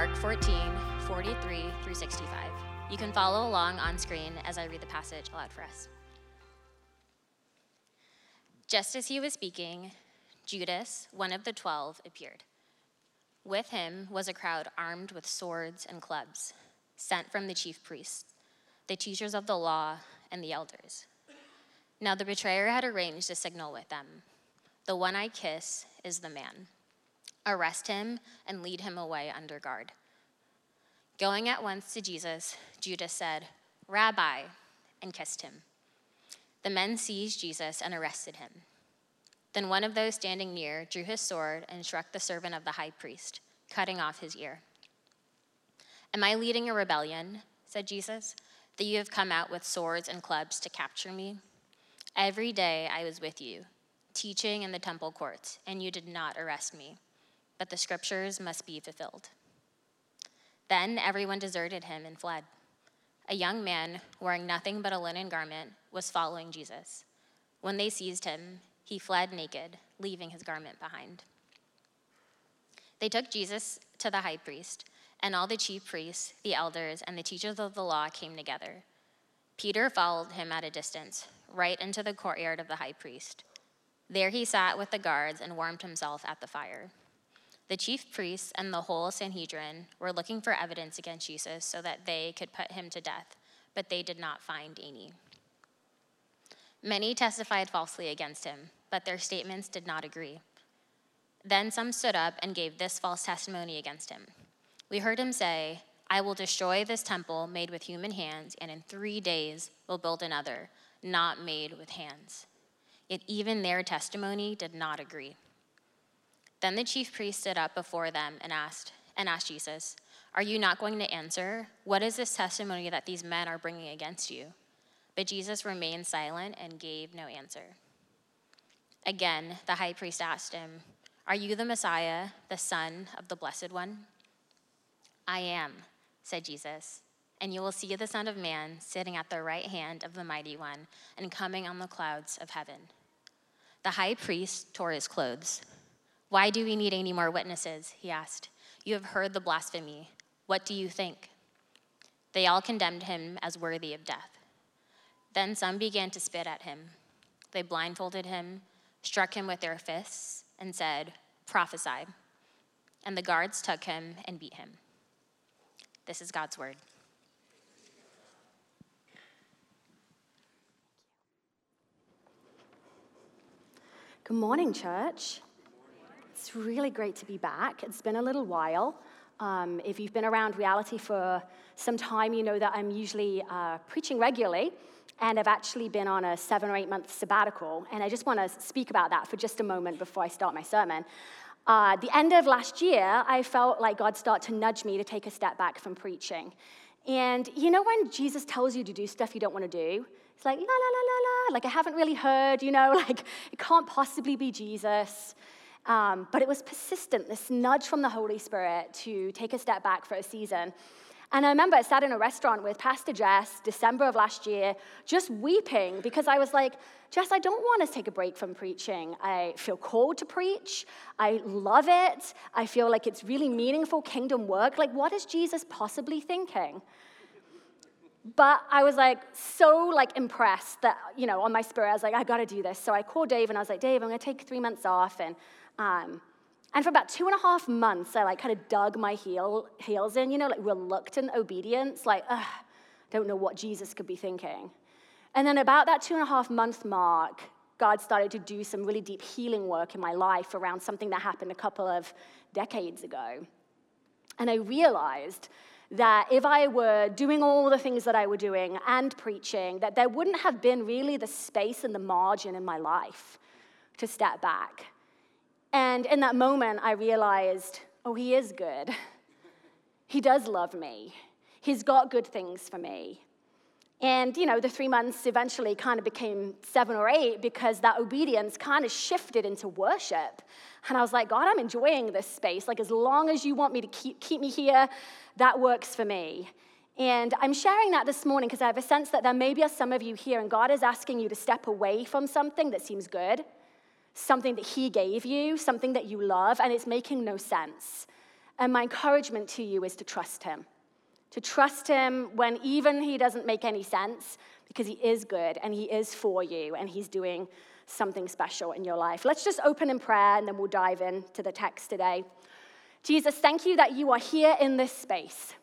Mark 14, 43 through 65. You can follow along on screen as I read the passage aloud for us. Just as he was speaking, Judas, one of the twelve, appeared. With him was a crowd armed with swords and clubs, sent from the chief priests, the teachers of the law, and the elders. Now the betrayer had arranged a signal with them The one I kiss is the man. Arrest him and lead him away under guard. Going at once to Jesus, Judas said, Rabbi, and kissed him. The men seized Jesus and arrested him. Then one of those standing near drew his sword and struck the servant of the high priest, cutting off his ear. Am I leading a rebellion, said Jesus, that you have come out with swords and clubs to capture me? Every day I was with you, teaching in the temple courts, and you did not arrest me. But the scriptures must be fulfilled. Then everyone deserted him and fled. A young man, wearing nothing but a linen garment, was following Jesus. When they seized him, he fled naked, leaving his garment behind. They took Jesus to the high priest, and all the chief priests, the elders, and the teachers of the law came together. Peter followed him at a distance, right into the courtyard of the high priest. There he sat with the guards and warmed himself at the fire. The chief priests and the whole Sanhedrin were looking for evidence against Jesus so that they could put him to death, but they did not find any. Many testified falsely against him but their statements did not agree. Then some stood up and gave this false testimony against him. We heard him say, I will destroy this temple made with human hands, and in three days will build another, not made with hands. Yet even their testimony did not agree. Then the chief priest stood up before them and asked, and asked Jesus, Are you not going to answer? What is this testimony that these men are bringing against you? But Jesus remained silent and gave no answer. Again, the high priest asked him, Are you the Messiah, the Son of the Blessed One? I am, said Jesus, and you will see the Son of Man sitting at the right hand of the Mighty One and coming on the clouds of heaven. The high priest tore his clothes. Why do we need any more witnesses? He asked. You have heard the blasphemy. What do you think? They all condemned him as worthy of death. Then some began to spit at him. They blindfolded him struck him with their fists, and said, Prophesy. And the guards took him and beat him. This is God's word. Good morning, church. It's really great to be back. It's been a little while. Um, if you've been around reality for some time, you know that I'm usually uh, preaching regularly and I've actually been on a seven or eight month sabbatical. And I just want to speak about that for just a moment before I start my sermon. Uh, the end of last year, I felt like God started to nudge me to take a step back from preaching. And you know when Jesus tells you to do stuff you don't want to do? It's like, la, la, la, la, la. Like, I haven't really heard, you know, like, it can't possibly be Jesus. Um, but it was persistent, this nudge from the Holy Spirit to take a step back for a season. And I remember I sat in a restaurant with Pastor Jess, December of last year, just weeping because I was like, Jess, I don't want to take a break from preaching. I feel called to preach. I love it. I feel like it's really meaningful kingdom work. Like, what is Jesus possibly thinking? But I was like so like impressed that, you know, on my spirit, I was like, I gotta do this. So I called Dave and I was like, Dave, I'm gonna take three months off and um, and for about two and a half months, I like kind of dug my heel, heels in, you know, like reluctant obedience, like, ugh, don't know what Jesus could be thinking. And then about that two and a half month mark, God started to do some really deep healing work in my life around something that happened a couple of decades ago. And I realized that if I were doing all the things that I were doing and preaching, that there wouldn't have been really the space and the margin in my life to step back and in that moment, I realized, oh, he is good. He does love me. He's got good things for me. And, you know, the three months eventually kind of became seven or eight because that obedience kind of shifted into worship. And I was like, God, I'm enjoying this space. Like, as long as you want me to keep, keep me here, that works for me. And I'm sharing that this morning because I have a sense that there maybe are some of you here, and God is asking you to step away from something that seems good something that He gave you, something that you love, and it's making no sense. And my encouragement to you is to trust him. To trust him when even he doesn't make any sense, because he is good and he is for you and he's doing something special in your life. Let's just open in prayer and then we'll dive into the text today. Jesus, thank you that you are here in this space.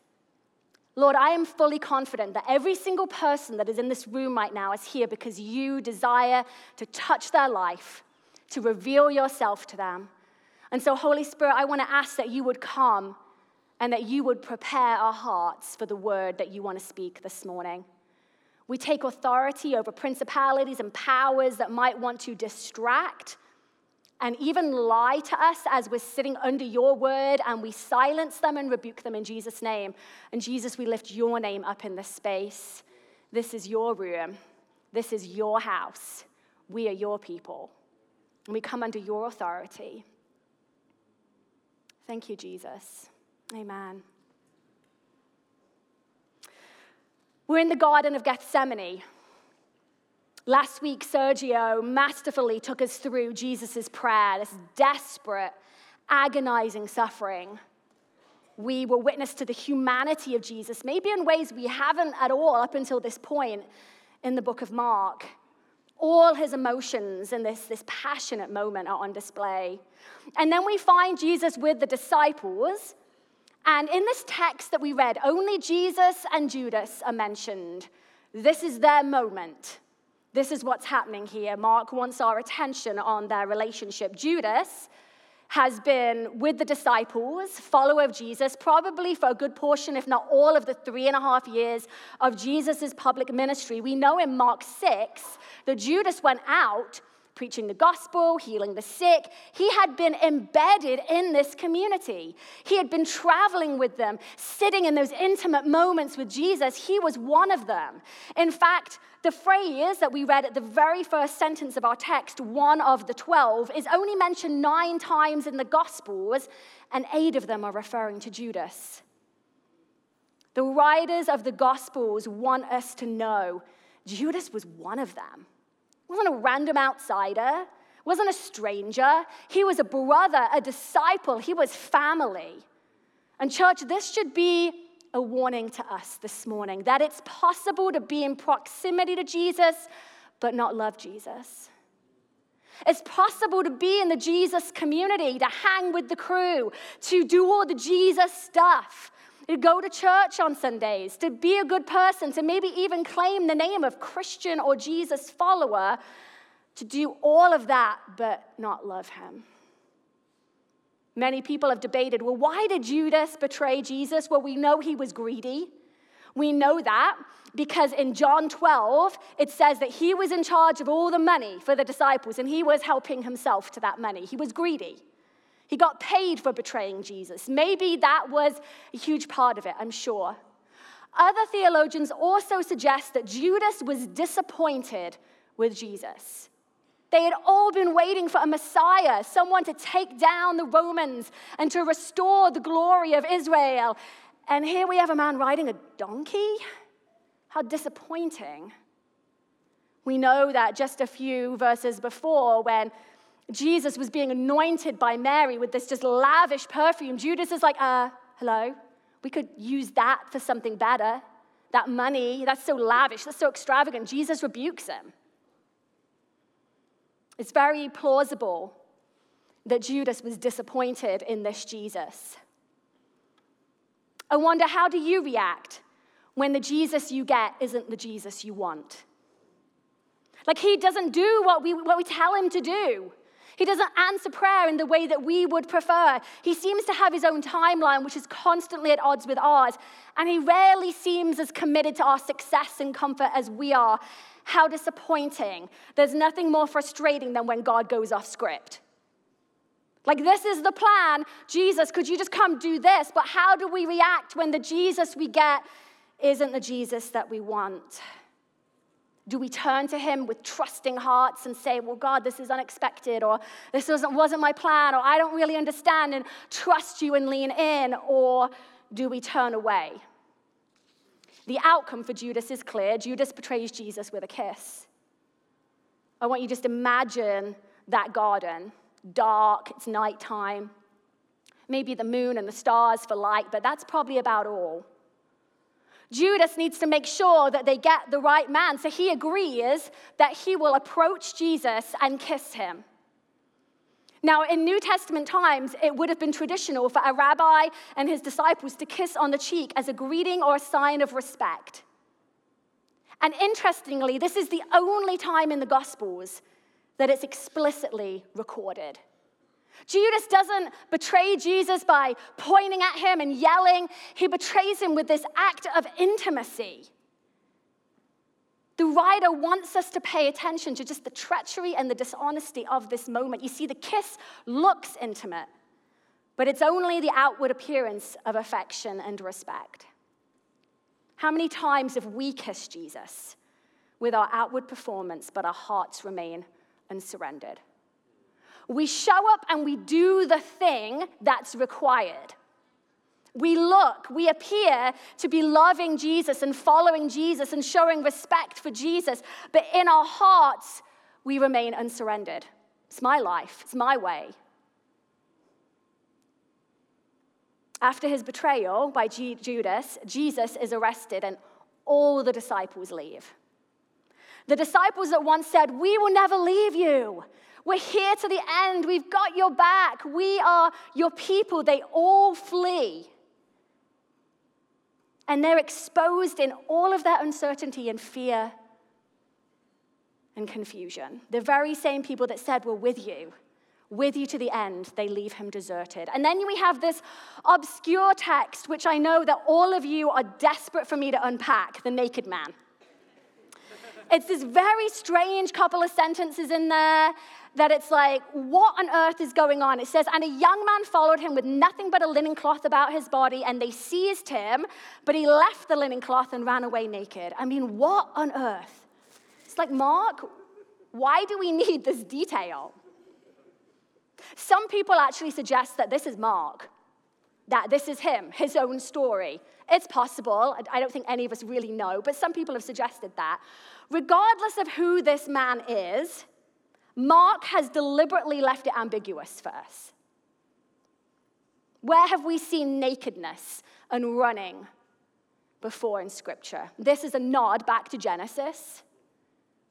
Lord, I am fully confident that every single person that is in this room right now is here because you desire to touch their life, to reveal yourself to them. And so, Holy Spirit, I want to ask that you would come and that you would prepare our hearts for the word that you want to speak this morning. We take authority over principalities and powers that might want to distract and even lie to us as we're sitting under your word, and we silence them and rebuke them in Jesus' name. And Jesus, we lift your name up in this space. This is your room, this is your house. We are your people, and we come under your authority. Thank you, Jesus. Amen. We're in the Garden of Gethsemane. Last week, Sergio masterfully took us through Jesus' prayer, this desperate, agonizing suffering. We were witness to the humanity of Jesus, maybe in ways we haven't at all up until this point in the book of Mark. All his emotions in this, this passionate moment are on display. And then we find Jesus with the disciples. And in this text that we read, only Jesus and Judas are mentioned. This is their moment. This is what's happening here. Mark wants our attention on their relationship. Judas has been with the disciples, follower of Jesus, probably for a good portion, if not all of the three and a half years of Jesus' public ministry. We know in Mark 6 that Judas went out preaching the gospel, healing the sick. He had been embedded in this community. He had been traveling with them, sitting in those intimate moments with Jesus. He was one of them. In fact, the phrase that we read at the very first sentence of our text, one of the 12, is only mentioned nine times in the Gospels, and eight of them are referring to Judas. The writers of the Gospels want us to know Judas was one of them. Wasn't a random outsider, wasn't a stranger. He was a brother, a disciple, he was family. And, church, this should be a warning to us this morning that it's possible to be in proximity to Jesus but not love Jesus. It's possible to be in the Jesus community, to hang with the crew, to do all the Jesus stuff, to go to church on Sundays, to be a good person, to maybe even claim the name of Christian or Jesus follower, to do all of that but not love him. Many people have debated well, why did Judas betray Jesus? Well, we know he was greedy. We know that because in John 12, it says that he was in charge of all the money for the disciples and he was helping himself to that money. He was greedy. He got paid for betraying Jesus. Maybe that was a huge part of it, I'm sure. Other theologians also suggest that Judas was disappointed with Jesus. They had all been waiting for a Messiah, someone to take down the Romans and to restore the glory of Israel. And here we have a man riding a donkey? How disappointing. We know that just a few verses before, when Jesus was being anointed by Mary with this just lavish perfume, Judas is like, uh, hello, we could use that for something better. That money, that's so lavish, that's so extravagant. Jesus rebukes him. It's very plausible that Judas was disappointed in this Jesus. I wonder, how do you react when the Jesus you get isn't the Jesus you want? Like, he doesn't do what we, what we tell him to do. He doesn't answer prayer in the way that we would prefer. He seems to have his own timeline, which is constantly at odds with ours. And he rarely seems as committed to our success and comfort as we are. How disappointing. There's nothing more frustrating than when God goes off script. Like, this is the plan. Jesus, could you just come do this? But how do we react when the Jesus we get isn't the Jesus that we want? Do we turn to Him with trusting hearts and say, Well, God, this is unexpected, or this wasn't, my plan, or I don't really understand, and trust you and lean in? Or do we turn away? The outcome for Judas is clear. Judas betrays Jesus with a kiss. I want you just imagine that garden, dark, it's nighttime. maybe the moon and the stars for light, but that's probably about all. Judas needs to make sure that they get the right man, so he agrees that he will approach Jesus and kiss him. Now, in New Testament times, it would have been traditional for a rabbi and his disciples to kiss on the cheek as a greeting or a sign of respect. And interestingly, this is the only time in the Gospels that it's explicitly recorded. Judas doesn't betray Jesus by pointing at him and yelling, he betrays him with this act of intimacy. The writer wants us to pay attention to just the treachery and the dishonesty of this moment. You see, the kiss looks intimate, but it's only the outward appearance of affection and respect. How many times have we kissed Jesus with our outward performance, but our hearts remain unsurrendered? We show up and we do the thing that's required. We look, we appear to be loving Jesus and following Jesus and showing respect for Jesus, but in our hearts, we remain unsurrendered. It's my life, it's my way. After his betrayal by G- Judas, Jesus is arrested and all the disciples leave. The disciples that once said, We will never leave you. We're here to the end. We've got your back. We are your people. They all flee. And they're exposed in all of that uncertainty and fear and confusion. The very same people that said, We're with you, with you to the end, they leave him deserted. And then we have this obscure text, which I know that all of you are desperate for me to unpack the naked man. It's this very strange couple of sentences in there that it's like, what on earth is going on? It says, and a young man followed him with nothing but a linen cloth about his body, and they seized him, but he left the linen cloth and ran away naked. I mean, what on earth? It's like, Mark, why do we need this detail? Some people actually suggest that this is Mark, that this is him, his own story. It's possible. I don't think any of us really know, but some people have suggested that. Regardless of who this man is, Mark has deliberately left it ambiguous for us. Where have we seen nakedness and running before in Scripture? This is a nod back to Genesis.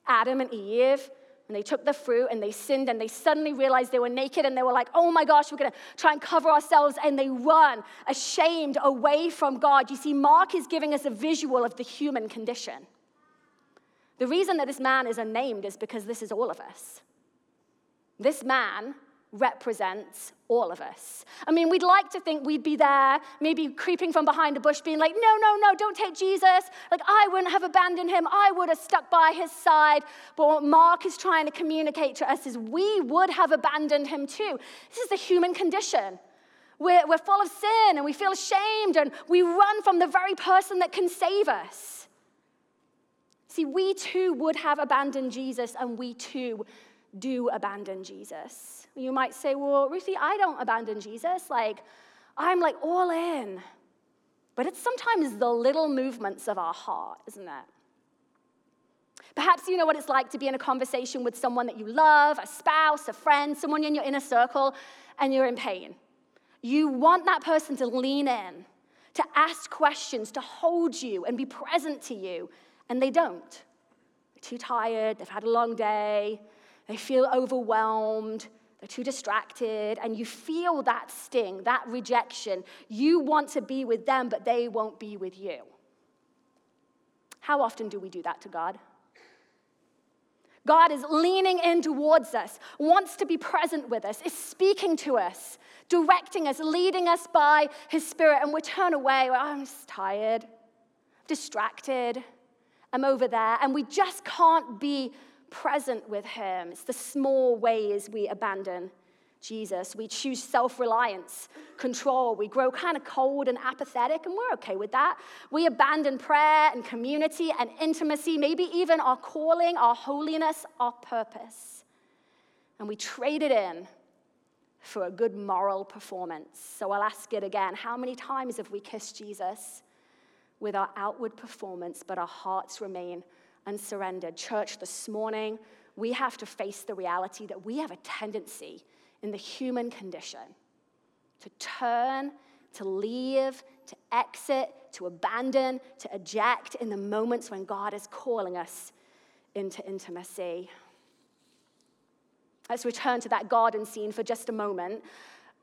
Adam and Eve, and they took the fruit and they sinned and they suddenly realized they were naked and they were like, oh my gosh, we're gonna try and cover ourselves. And they run ashamed away from God. You see, Mark is giving us a visual of the human condition. The reason that this man is unnamed is because this is all of us. This man represents all of us. I mean, we'd like to think we'd be there, maybe creeping from behind a bush, being like, no, no, no, don't take Jesus. Like, I wouldn't have abandoned him. I would have stuck by his side. But what Mark is trying to communicate to us is we would have abandoned him too. This is the human condition. We're, we're full of sin and we feel ashamed and we run from the very person that can save us. See, we too would have abandoned Jesus and we too do abandon Jesus. You might say, well, Ruthie, I don't abandon Jesus. Like, I'm like all in. But it's sometimes the little movements of our heart, isn't it? Perhaps you know what it's like to be in a conversation with someone that you love, a spouse, a friend, someone in your inner circle, and you're in pain. You want that person to lean in, to ask questions, to hold you and be present to you, and they don't. They're too tired, they've had a long day, they feel overwhelmed, they're too distracted, and you feel that sting, that rejection. You want to be with them, but they won't be with you. How often do we do that to God? God is leaning in towards us, wants to be present with us, is speaking to us, directing us, leading us by his spirit, and we turn away. Well, oh, I'm just tired, distracted, I'm over there, and we just can't be present with Him. It's the small ways we abandon Jesus. We choose self reliance, control. We grow kind of cold and apathetic, and we're okay with that. We abandon prayer and community and intimacy, maybe even our calling, our holiness, our purpose. And we trade it in for a good moral performance. So I'll ask it again How many times have we kissed Jesus with our outward performance, but our hearts remain and surrendered. Church, this morning, we have to face the reality that we have a tendency in the human condition to turn, to leave, to exit, to abandon, to eject in the moments when God is calling us into intimacy. Let's return to that garden scene for just a moment.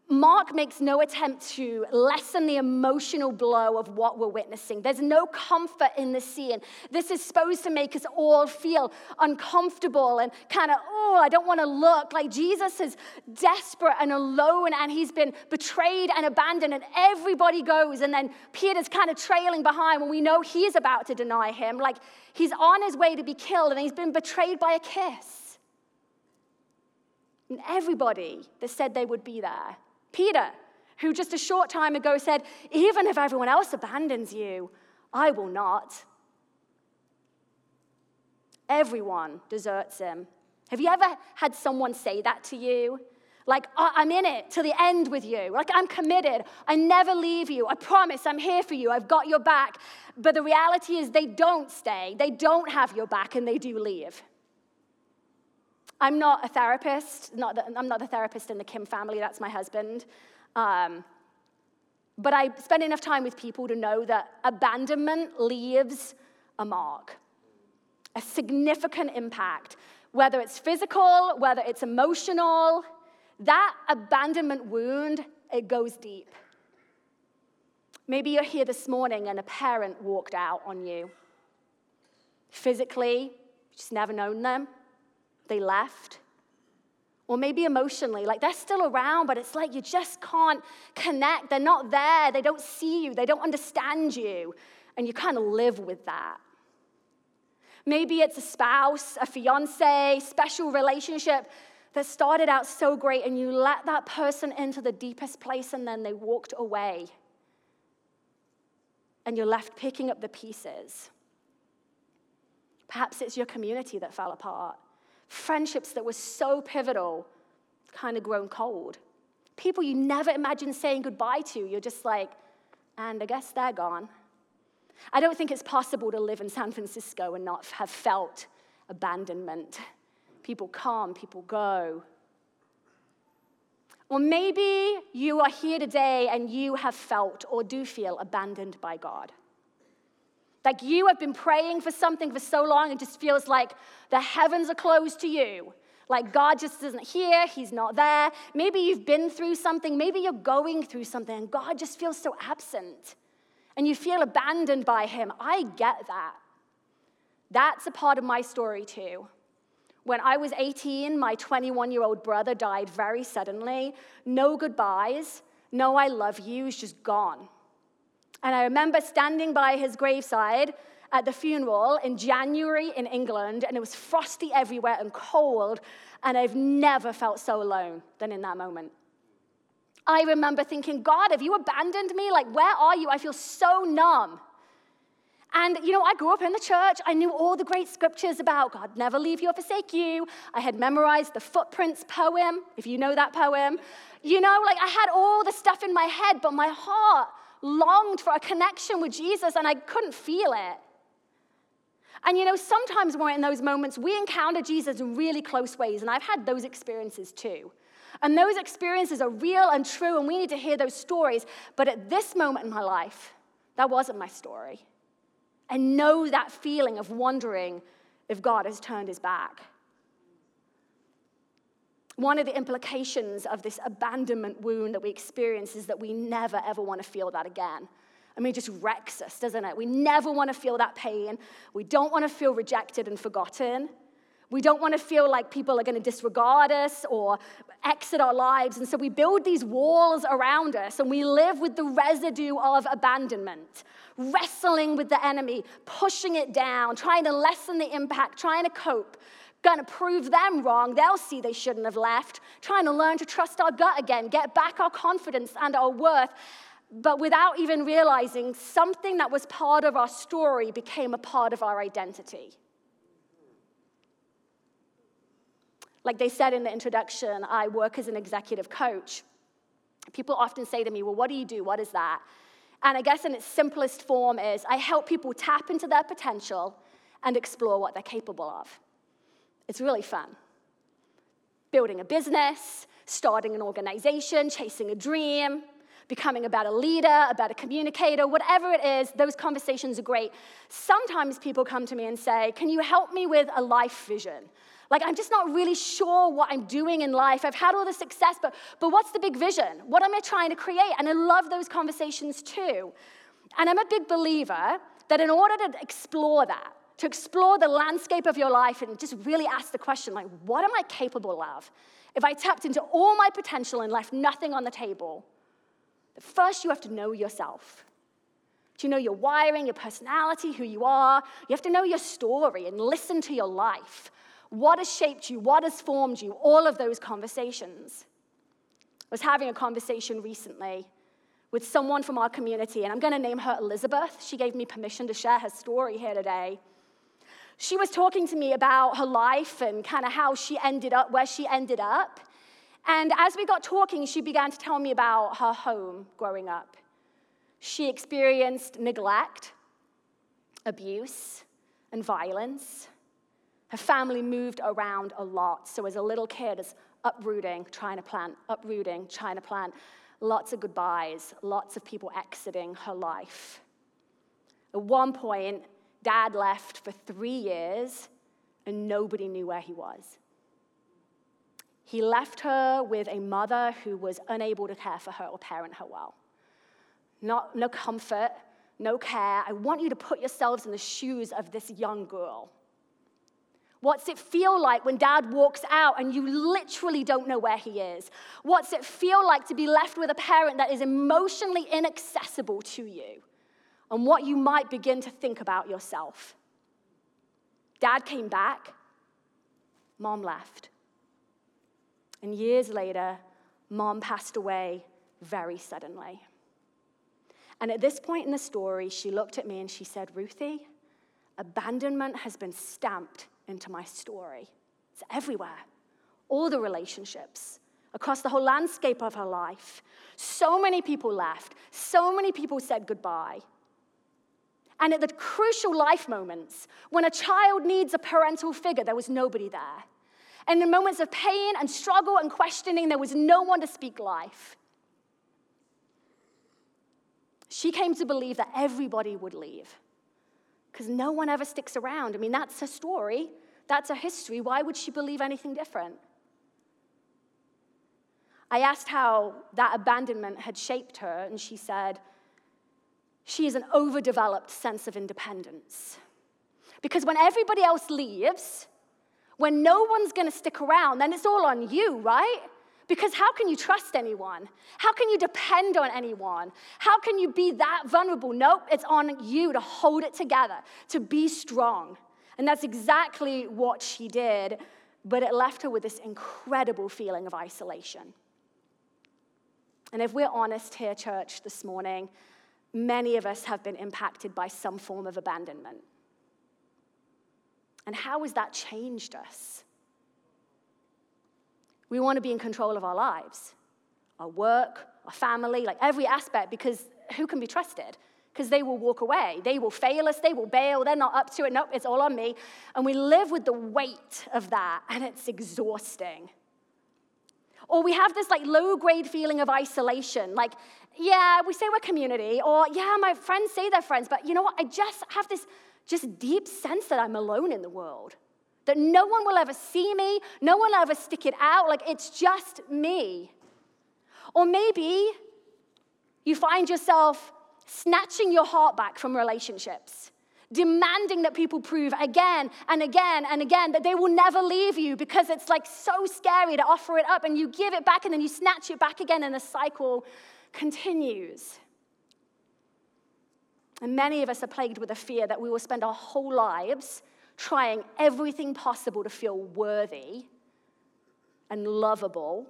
Mark makes no attempt to lessen the emotional blow of what we're witnessing. There's no comfort in the scene. This is supposed to make us all feel uncomfortable and kind of, oh, I don't want to look. Like Jesus is desperate and alone and he's been betrayed and abandoned, and everybody goes. And then Peter's kind of trailing behind when we know he's about to deny him. Like he's on his way to be killed and he's been betrayed by a kiss. And everybody that said they would be there Peter, who just a short time ago said, Even if everyone else abandons you, I will not. Everyone deserts him. Have you ever had someone say that to you? Like, I'm in it to the end with you. Like, I'm committed. I never leave you. I promise I'm here for you. I've got your back. But the reality is, they don't stay. They don't have your back, and they do leave. I'm not a therapist. Not the, I'm not the therapist in the Kim family, that's my husband. Um, but I spend enough time with people to know that abandonment leaves a mark, a significant impact, whether it's physical, whether it's emotional. That abandonment wound, it goes deep. Maybe you're here this morning and a parent walked out on you. Physically, you just never known them they left. Or maybe emotionally, like they're still around, but it's like you just can't connect. They're not there. They don't see you. They don't understand you. And you kind of live with that. Maybe it's a spouse, a fiance, special relationship that started out so great, and you let that person into the deepest place and then they walked away. And you're left picking up the pieces. Perhaps it's your community that fell apart friendships that were so pivotal kind of grown cold. People you never imagined saying goodbye to, you're just like, and I guess they're gone. I don't think it's possible to live in San Francisco and not have felt abandonment. People come, people go. Or maybe you are here today and you have felt or do feel abandoned by God. Like you have been praying for something for so long, it just feels like the heavens are closed to you. Like God just isn't here, He's not there. Maybe you've been through something, maybe you're going through something, and God just feels so absent. And you feel abandoned by Him. I get that. That's a part of my story too. When I was 18, my 21 year old brother died very suddenly. No goodbyes, no I love you, he's just gone. And I remember standing by his graveside at the funeral in January in England, and it was frosty everywhere and cold, and I've never felt so alone than in that moment. I remember thinking, God, have you abandoned me? Like, where are you? I feel so numb. And, you know, I grew up in the church. I knew all the great scriptures about God never leave you or forsake you. I had memorized the Footprints poem, if you know that poem. You know, like I had all the stuff in my head, but my heart longed for a connection with Jesus and I couldn't feel it. And you know, sometimes when we're in those moments, we encounter Jesus in really close ways, and I've had those experiences too. And those experiences are real and true, and we need to hear those stories. But at this moment in my life, that wasn't my story. I know that feeling of wondering if God has turned his back. One of the implications of this abandonment wound that we experience is that we never ever want to feel that again. I mean, it just wrecks us, doesn't it? We never want to feel that pain. We don't want to feel rejected and forgotten. We don't want to feel like people are going to disregard us or exit our lives. And so we build these walls around us and we live with the residue of abandonment, wrestling with the enemy, pushing it down, trying to lessen the impact, trying to cope, going to prove them wrong. They'll see they shouldn't have left. Trying to learn to trust our gut again, get back our confidence and our worth. But without even realizing, something that was part of our story became a part of our identity. Like they said in the introduction, I work as an executive coach. People often say to me, Well, what do you do? What is that? And I guess in its simplest form is I help people tap into their potential and explore what they're capable of. It's really fun. Building a business, starting an organization, chasing a dream, becoming about a leader, a better communicator, whatever it is, those conversations are great. Sometimes people come to me and say, Can you help me with a life vision? Like, I'm just not really sure what I'm doing in life. I've had all the success, but, but what's the big vision? What am I trying to create? And I love those conversations too. And I'm a big believer that in order to explore that, to explore the landscape of your life and just really ask the question, like, what am I capable of? If I tapped into all my potential and left nothing on the table, But first you have to know yourself. Do you know your wiring, your personality, who you are? You have to know your story and listen to your life. What has shaped you? What has formed you? All of those conversations. I was having a conversation recently with someone from our community, and I'm going to name her Elizabeth. She gave me permission to share her story here today. She was talking to me about her life and kind of how she ended up where she ended up. And as we got talking, she began to tell me about her home growing up. She experienced neglect, abuse, and violence. Her family moved around a lot. So, as a little kid, as uprooting, trying to plant, uprooting, trying to plant, lots of goodbyes, lots of people exiting her life. At one point, dad left for three years and nobody knew where he was. He left her with a mother who was unable to care for her or parent her well. Not, no comfort, no care. I want you to put yourselves in the shoes of this young girl. What's it feel like when dad walks out and you literally don't know where he is? What's it feel like to be left with a parent that is emotionally inaccessible to you? And what you might begin to think about yourself. Dad came back, mom left. And years later, mom passed away very suddenly. And at this point in the story, she looked at me and she said, Ruthie, abandonment has been stamped into my story. It's everywhere. All the relationships, across the whole landscape of her life. So many people left, so many people said goodbye. And at the crucial life moments, when a child needs a parental figure, there was nobody there. And in moments of pain and struggle and questioning, there was no one to speak life. She came to believe that everybody would leave because no one ever sticks around. I mean, that's her story, that's her history. Why would she believe anything different? I asked how that abandonment had shaped her, and she said, She is an overdeveloped sense of independence. Because when everybody else leaves, when no one's gonna stick around, then it's all on you, right? Because how can you trust anyone? How can you depend on anyone? How can you be that vulnerable? Nope, it's on you to hold it together, to be strong. And that's exactly what she did, but it left her with this incredible feeling of isolation. And if we're honest here, church, this morning, many of us have been impacted by some form of abandonment. And how has that changed us? We want to be in control of our lives, our work, our family, like every aspect, because who can be trusted? Because they will walk away. They will fail us. They will bail. They're not up to it. Nope, it's all on me. And we live with the weight of that, and it's exhausting. Or we have this like low grade feeling of isolation. Like, yeah, we say we're community, or yeah, my friends say they're friends, but you know what? I just have this just deep sense that I'm alone in the world that no one will ever see me, no one will ever stick it out, like it's just me. Or maybe you find yourself snatching your heart back from relationships, demanding that people prove again and again and again that they will never leave you because it's like so scary to offer it up and you give it back and then you snatch it back again and the cycle continues. And many of us are plagued with a fear that we will spend our whole lives trying everything possible to feel worthy and lovable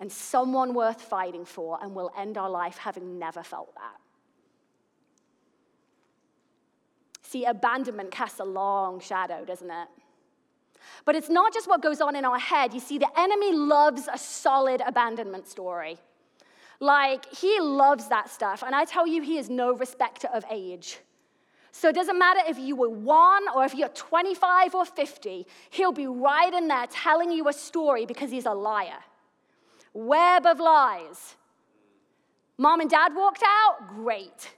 and someone worth fighting for, and we'll end our life having never felt that. See, abandonment casts a long shadow, doesn't it? But it's not just what goes on in our head. You see, the enemy loves a solid abandonment story. Like, he loves that stuff. And I tell you, he is no respecter of age. So it doesn't matter if you were one or if you're 25 or 50, he'll be right in there telling you a story because he's a liar. Web of lies. Mom and dad walked out? Great.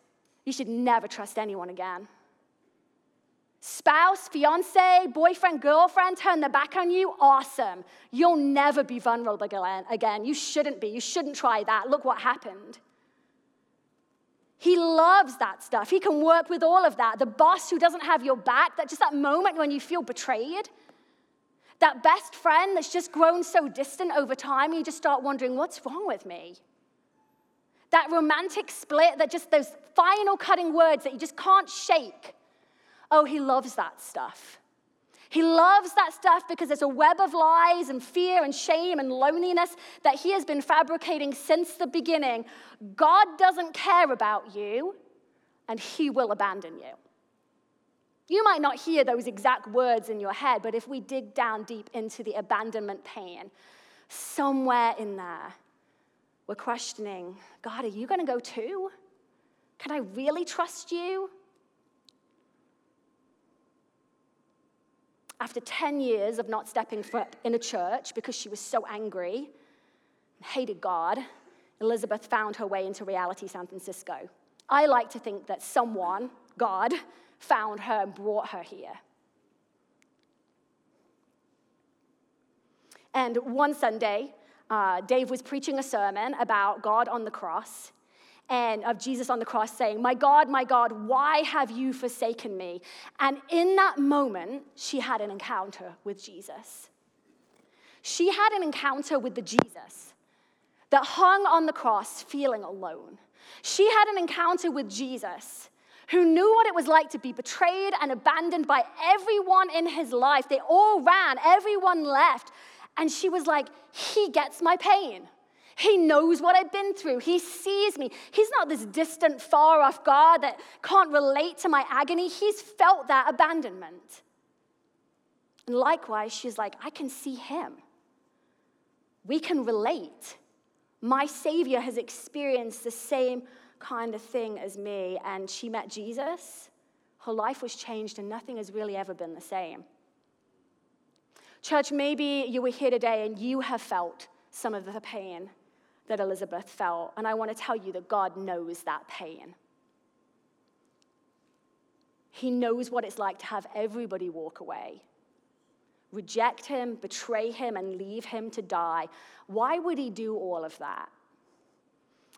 You should never trust anyone again. Spouse, fiance, boyfriend, girlfriend turn their back on you? Awesome. You'll never be vulnerable again. You shouldn't be. You shouldn't try that. Look what happened. He loves that stuff. He can work with all of that. The boss who doesn't have your back, that just that moment when you feel betrayed. That best friend that's just grown so distant over time, you just start wondering, what's wrong with me? That romantic split, that just those final cutting words that you just can't shake. Oh, he loves that stuff. He loves that stuff because there's a web of lies and fear and shame and loneliness that he has been fabricating since the beginning. God doesn't care about you, and he will abandon you. You might not hear those exact words in your head, but if we dig down deep into the abandonment pain, somewhere in there, we're questioning God, are you going to go too? Can I really trust you? After 10 years of not stepping foot in a church because she was so angry and hated God, Elizabeth found her way into reality San Francisco. I like to think that someone, God, found her and brought her here. And one Sunday, uh, Dave was preaching a sermon about God on the cross and of Jesus on the cross saying, My God, my God, why have you forsaken me? And in that moment, she had an encounter with Jesus. She had an encounter with the Jesus that hung on the cross feeling alone. She had an encounter with Jesus who knew what it was like to be betrayed and abandoned by everyone in his life. They all ran, everyone left. And she was like, He gets my pain. He knows what I've been through. He sees me. He's not this distant, far off God that can't relate to my agony. He's felt that abandonment. And likewise, she's like, I can see him. We can relate. My Savior has experienced the same kind of thing as me, and she met Jesus. Her life was changed, and nothing has really ever been the same. Church, maybe you were here today and you have felt some of the pain that Elizabeth felt. And I want to tell you that God knows that pain. He knows what it's like to have everybody walk away, reject him, betray him, and leave him to die. Why would he do all of that?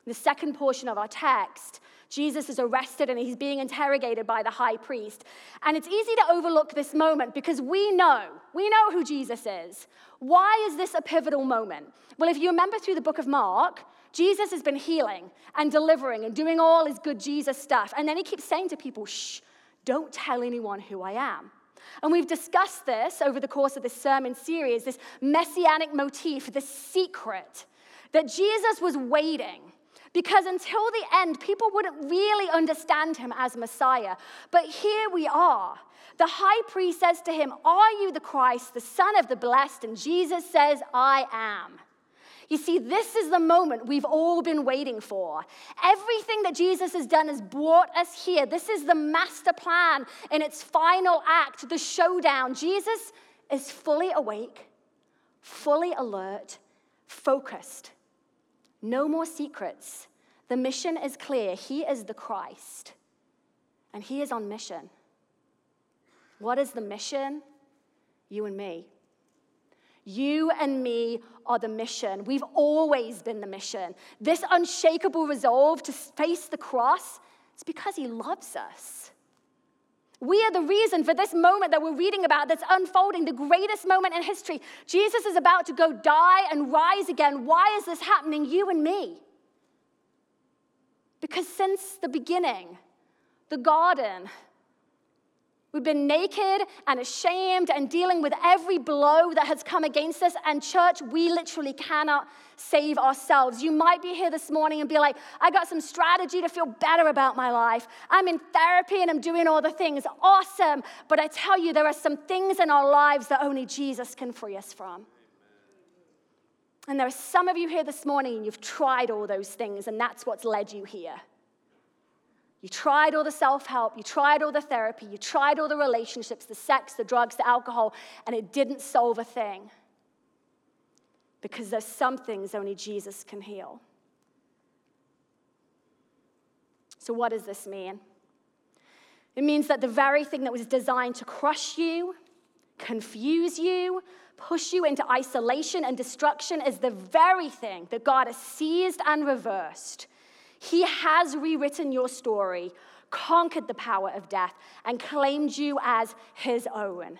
The second portion of our text, Jesus is arrested and he's being interrogated by the high priest. And it's easy to overlook this moment because we know, we know who Jesus is. Why is this a pivotal moment? Well, if you remember through the book of Mark, Jesus has been healing and delivering and doing all his good Jesus stuff. And then he keeps saying to people, shh, don't tell anyone who I am. And we've discussed this over the course of this sermon series, this messianic motif, this secret that Jesus was waiting because until the end, people wouldn't really understand him as Messiah. But here we are. The high priest says to him, Are you the Christ, the Son of the Blessed? And Jesus says, I am. You see, this is the moment we've all been waiting for. Everything that Jesus has done has brought us here. This is the master plan in its final act, the showdown. Jesus is fully awake, fully alert, focused. No more secrets. The mission is clear. He is the Christ, and He is on mission. What is the mission? You and me. You and me are the mission. We've always been the mission. This unshakable resolve to face the cross, it's because He loves us. We are the reason for this moment that we're reading about that's unfolding, the greatest moment in history. Jesus is about to go die and rise again. Why is this happening? You and me. Because since the beginning, the garden, We've been naked and ashamed and dealing with every blow that has come against us. And, church, we literally cannot save ourselves. You might be here this morning and be like, I got some strategy to feel better about my life. I'm in therapy and I'm doing all the things. Awesome. But I tell you, there are some things in our lives that only Jesus can free us from. And there are some of you here this morning and you've tried all those things, and that's what's led you here. You tried all the self help, you tried all the therapy, you tried all the relationships, the sex, the drugs, the alcohol, and it didn't solve a thing. because there's some things only Jesus can heal. So, what does this mean? It means that the very thing that was designed to crush you, confuse you, push you into isolation and destruction is the very thing that God has seized and reversed. He has rewritten your story, conquered the power of death, and claimed you as his own.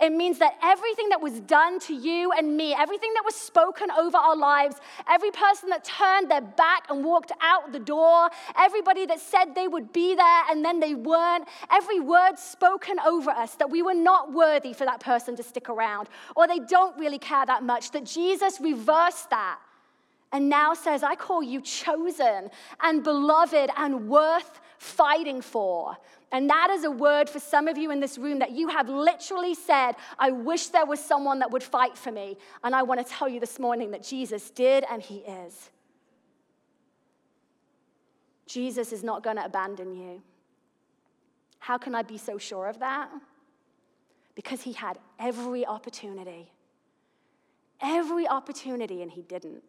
It means that everything that was done to you and me, everything that was spoken over our lives, every person that turned their back and walked out the door, everybody that said they would be there and then they weren't, every word spoken over us that we were not worthy for that person to stick around, or they don't really care that much, that Jesus reversed that and now says, I call you chosen and beloved and worth fighting for. And that is a word for some of you in this room that you have literally said, I wish there was someone that would fight for me. And I want to tell you this morning that Jesus did and he is. Jesus is not going to abandon you. How can I be so sure of that? Because he had every opportunity. Every opportunity, and he didn't.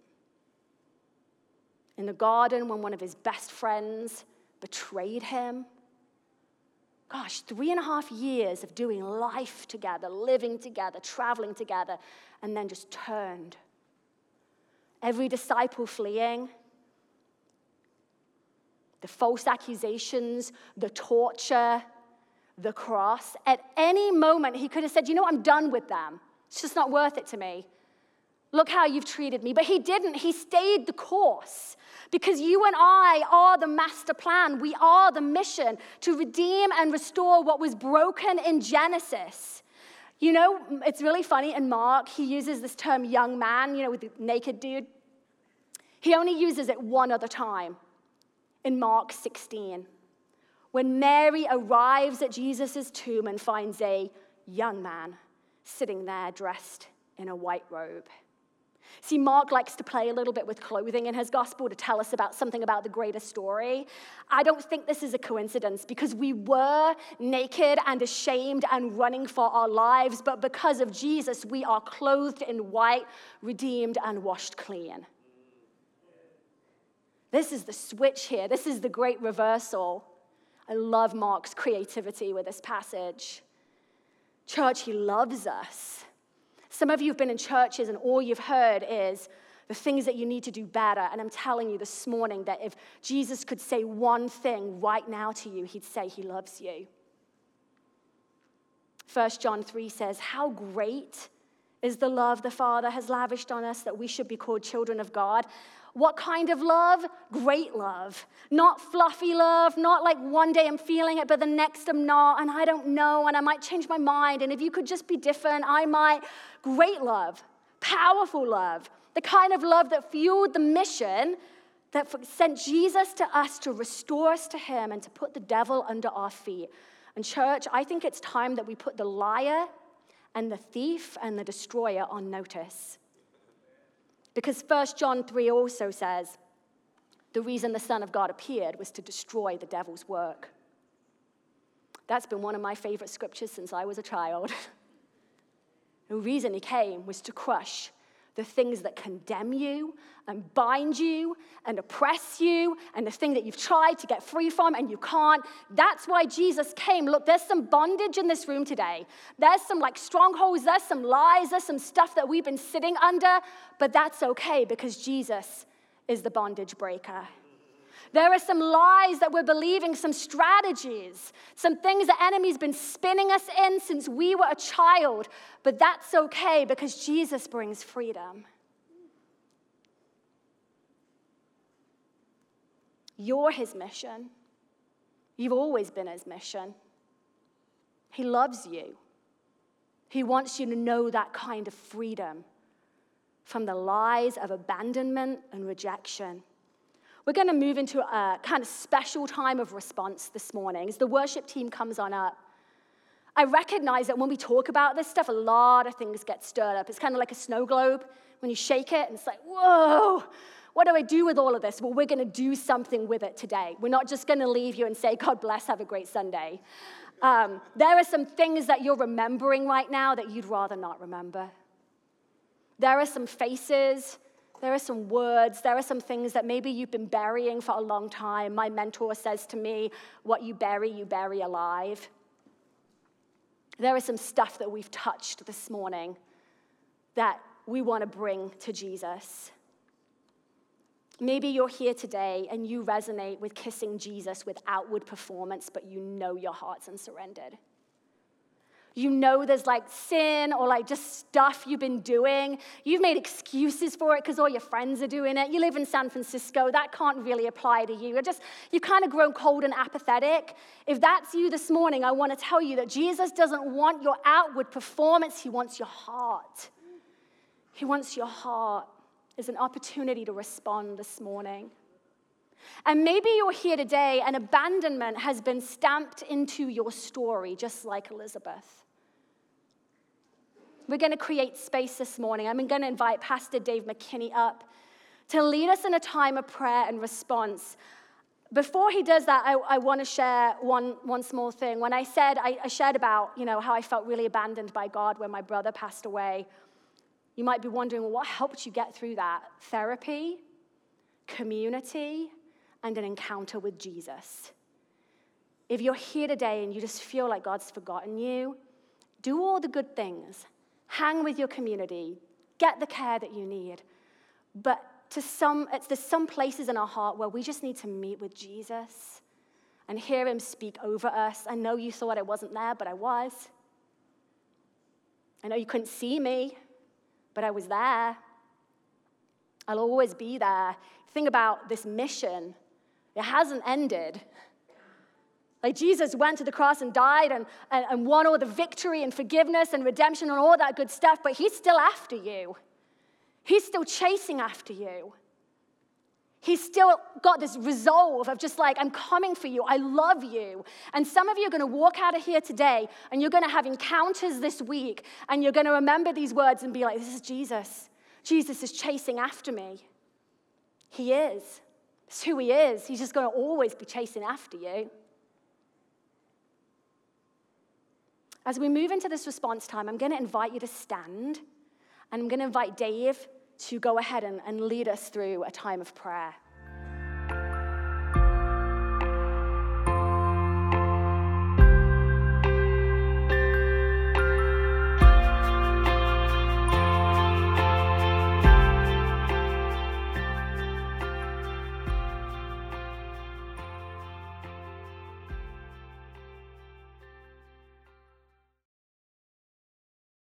In the garden, when one of his best friends betrayed him, gosh, three and a half years of doing life together, living together, traveling together, and then just turned. Every disciple fleeing, the false accusations, the torture, the cross. At any moment, he could have said, You know, I'm done with them. It's just not worth it to me. Look how you've treated me. But he didn't. He stayed the course. Because you and I are the master plan. We are the mission to redeem and restore what was broken in Genesis. You know, it's really funny in Mark, he uses this term young man, you know, with the naked dude. He only uses it one other time in Mark 16, when Mary arrives at Jesus' tomb and finds a young man sitting there dressed in a white robe. See, Mark likes to play a little bit with clothing in his gospel to tell us about something about the greater story. I don't think this is a coincidence because we were naked and ashamed and running for our lives, but because of Jesus, we are clothed in white, redeemed, and washed clean. This is the switch here. This is the great reversal. I love Mark's creativity with this passage. Church, he loves us. Some of you have been in churches and all you've heard is the things that you need to do better. And I'm telling you this morning that if Jesus could say one thing right now to you, he'd say he loves you. 1 John 3 says, How great is the love the Father has lavished on us that we should be called children of God. What kind of love? Great love. Not fluffy love, not like one day I'm feeling it, but the next I'm not, and I don't know, and I might change my mind. And if you could just be different, I might. Great love, powerful love, the kind of love that fueled the mission that sent Jesus to us to restore us to Him and to put the devil under our feet. And, church, I think it's time that we put the liar and the thief and the destroyer on notice. Because 1 John 3 also says the reason the Son of God appeared was to destroy the devil's work. That's been one of my favorite scriptures since I was a child. the reason he came was to crush the things that condemn you and bind you and oppress you and the thing that you've tried to get free from and you can't. That's why Jesus came. Look, there's some bondage in this room today. There's some like strongholds, there's some lies, there's some stuff that we've been sitting under, but that's okay because Jesus is the bondage breaker. There are some lies that we're believing, some strategies, some things the enemy's been spinning us in since we were a child. But that's okay because Jesus brings freedom. You're his mission. You've always been his mission. He loves you. He wants you to know that kind of freedom from the lies of abandonment and rejection. We're going to move into a kind of special time of response this morning as the worship team comes on up. I recognize that when we talk about this stuff, a lot of things get stirred up. It's kind of like a snow globe. When you shake it, and it's like, whoa, what do I do with all of this? Well, we're going to do something with it today. We're not just going to leave you and say, God bless, have a great Sunday. Um, there are some things that you're remembering right now that you'd rather not remember. There are some faces, there are some words, there are some things that maybe you've been burying for a long time. My mentor says to me, What you bury, you bury alive. There is some stuff that we've touched this morning that we want to bring to Jesus. Maybe you're here today and you resonate with kissing Jesus with outward performance, but you know your heart's unsurrendered. You know there's like sin or like just stuff you've been doing. You've made excuses for it because all your friends are doing it. You live in San Francisco. That can't really apply to you. You're just, you've kind of grown cold and apathetic. If that's you this morning, I want to tell you that Jesus doesn't want your outward performance, He wants your heart. He wants your heart. as an opportunity to respond this morning. And maybe you're here today and abandonment has been stamped into your story, just like Elizabeth. We're going to create space this morning. I'm going to invite Pastor Dave McKinney up to lead us in a time of prayer and response. Before he does that, I, I want to share one, one small thing. When I said, I, I shared about, you know, how I felt really abandoned by God when my brother passed away, you might be wondering, well, what helped you get through that? Therapy, community, and an encounter with Jesus. If you're here today and you just feel like God's forgotten you, do all the good things hang with your community, get the care that you need. But to some, it's, there's some places in our heart where we just need to meet with Jesus and hear him speak over us. I know you thought I wasn't there, but I was. I know you couldn't see me, but I was there. I'll always be there. Think about this mission. It hasn't ended. Like Jesus went to the cross and died and, and, and won all the victory and forgiveness and redemption and all that good stuff, but he's still after you. He's still chasing after you. He's still got this resolve of just like, I'm coming for you. I love you. And some of you are going to walk out of here today and you're going to have encounters this week and you're going to remember these words and be like, this is Jesus. Jesus is chasing after me. He is. It's who he is. He's just going to always be chasing after you. As we move into this response time, I'm going to invite you to stand, and I'm going to invite Dave to go ahead and, and lead us through a time of prayer.